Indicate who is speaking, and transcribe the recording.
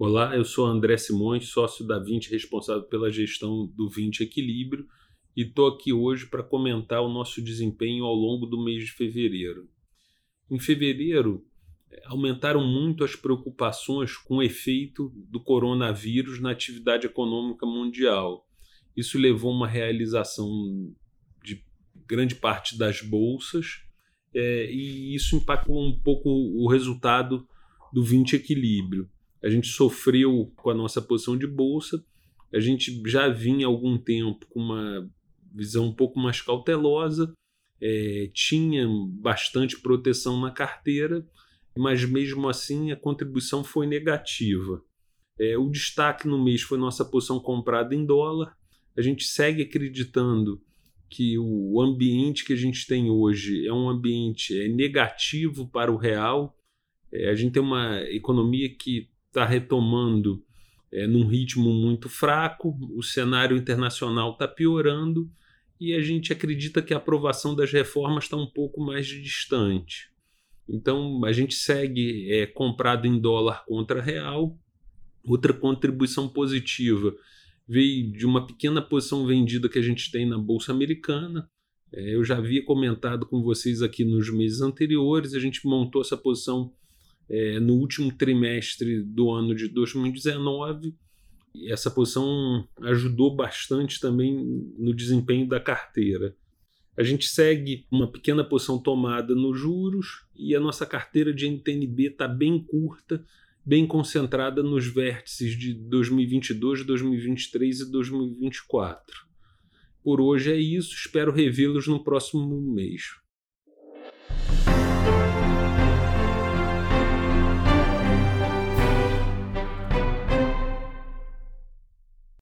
Speaker 1: Olá, eu sou André Simões, sócio da 20, responsável pela gestão do 20 Equilíbrio, e estou aqui hoje para comentar o nosso desempenho ao longo do mês de fevereiro. Em fevereiro, aumentaram muito as preocupações com o efeito do coronavírus na atividade econômica mundial. Isso levou a uma realização de grande parte das bolsas é, e isso impactou um pouco o resultado do 20 Equilíbrio a gente sofreu com a nossa posição de bolsa, a gente já vinha há algum tempo com uma visão um pouco mais cautelosa, é, tinha bastante proteção na carteira, mas mesmo assim a contribuição foi negativa. É, o destaque no mês foi nossa posição comprada em dólar. A gente segue acreditando que o ambiente que a gente tem hoje é um ambiente é, negativo para o real. É, a gente tem uma economia que está retomando é, num ritmo muito fraco, o cenário internacional está piorando e a gente acredita que a aprovação das reformas está um pouco mais distante. Então a gente segue é, comprado em dólar contra real. Outra contribuição positiva veio de uma pequena posição vendida que a gente tem na Bolsa Americana. É, eu já havia comentado com vocês aqui nos meses anteriores, a gente montou essa posição é, no último trimestre do ano de 2019. Essa posição ajudou bastante também no desempenho da carteira. A gente segue uma pequena posição tomada nos juros e a nossa carteira de NTNB está bem curta, bem concentrada nos vértices de 2022, 2023 e 2024. Por hoje é isso, espero revê-los no próximo mês.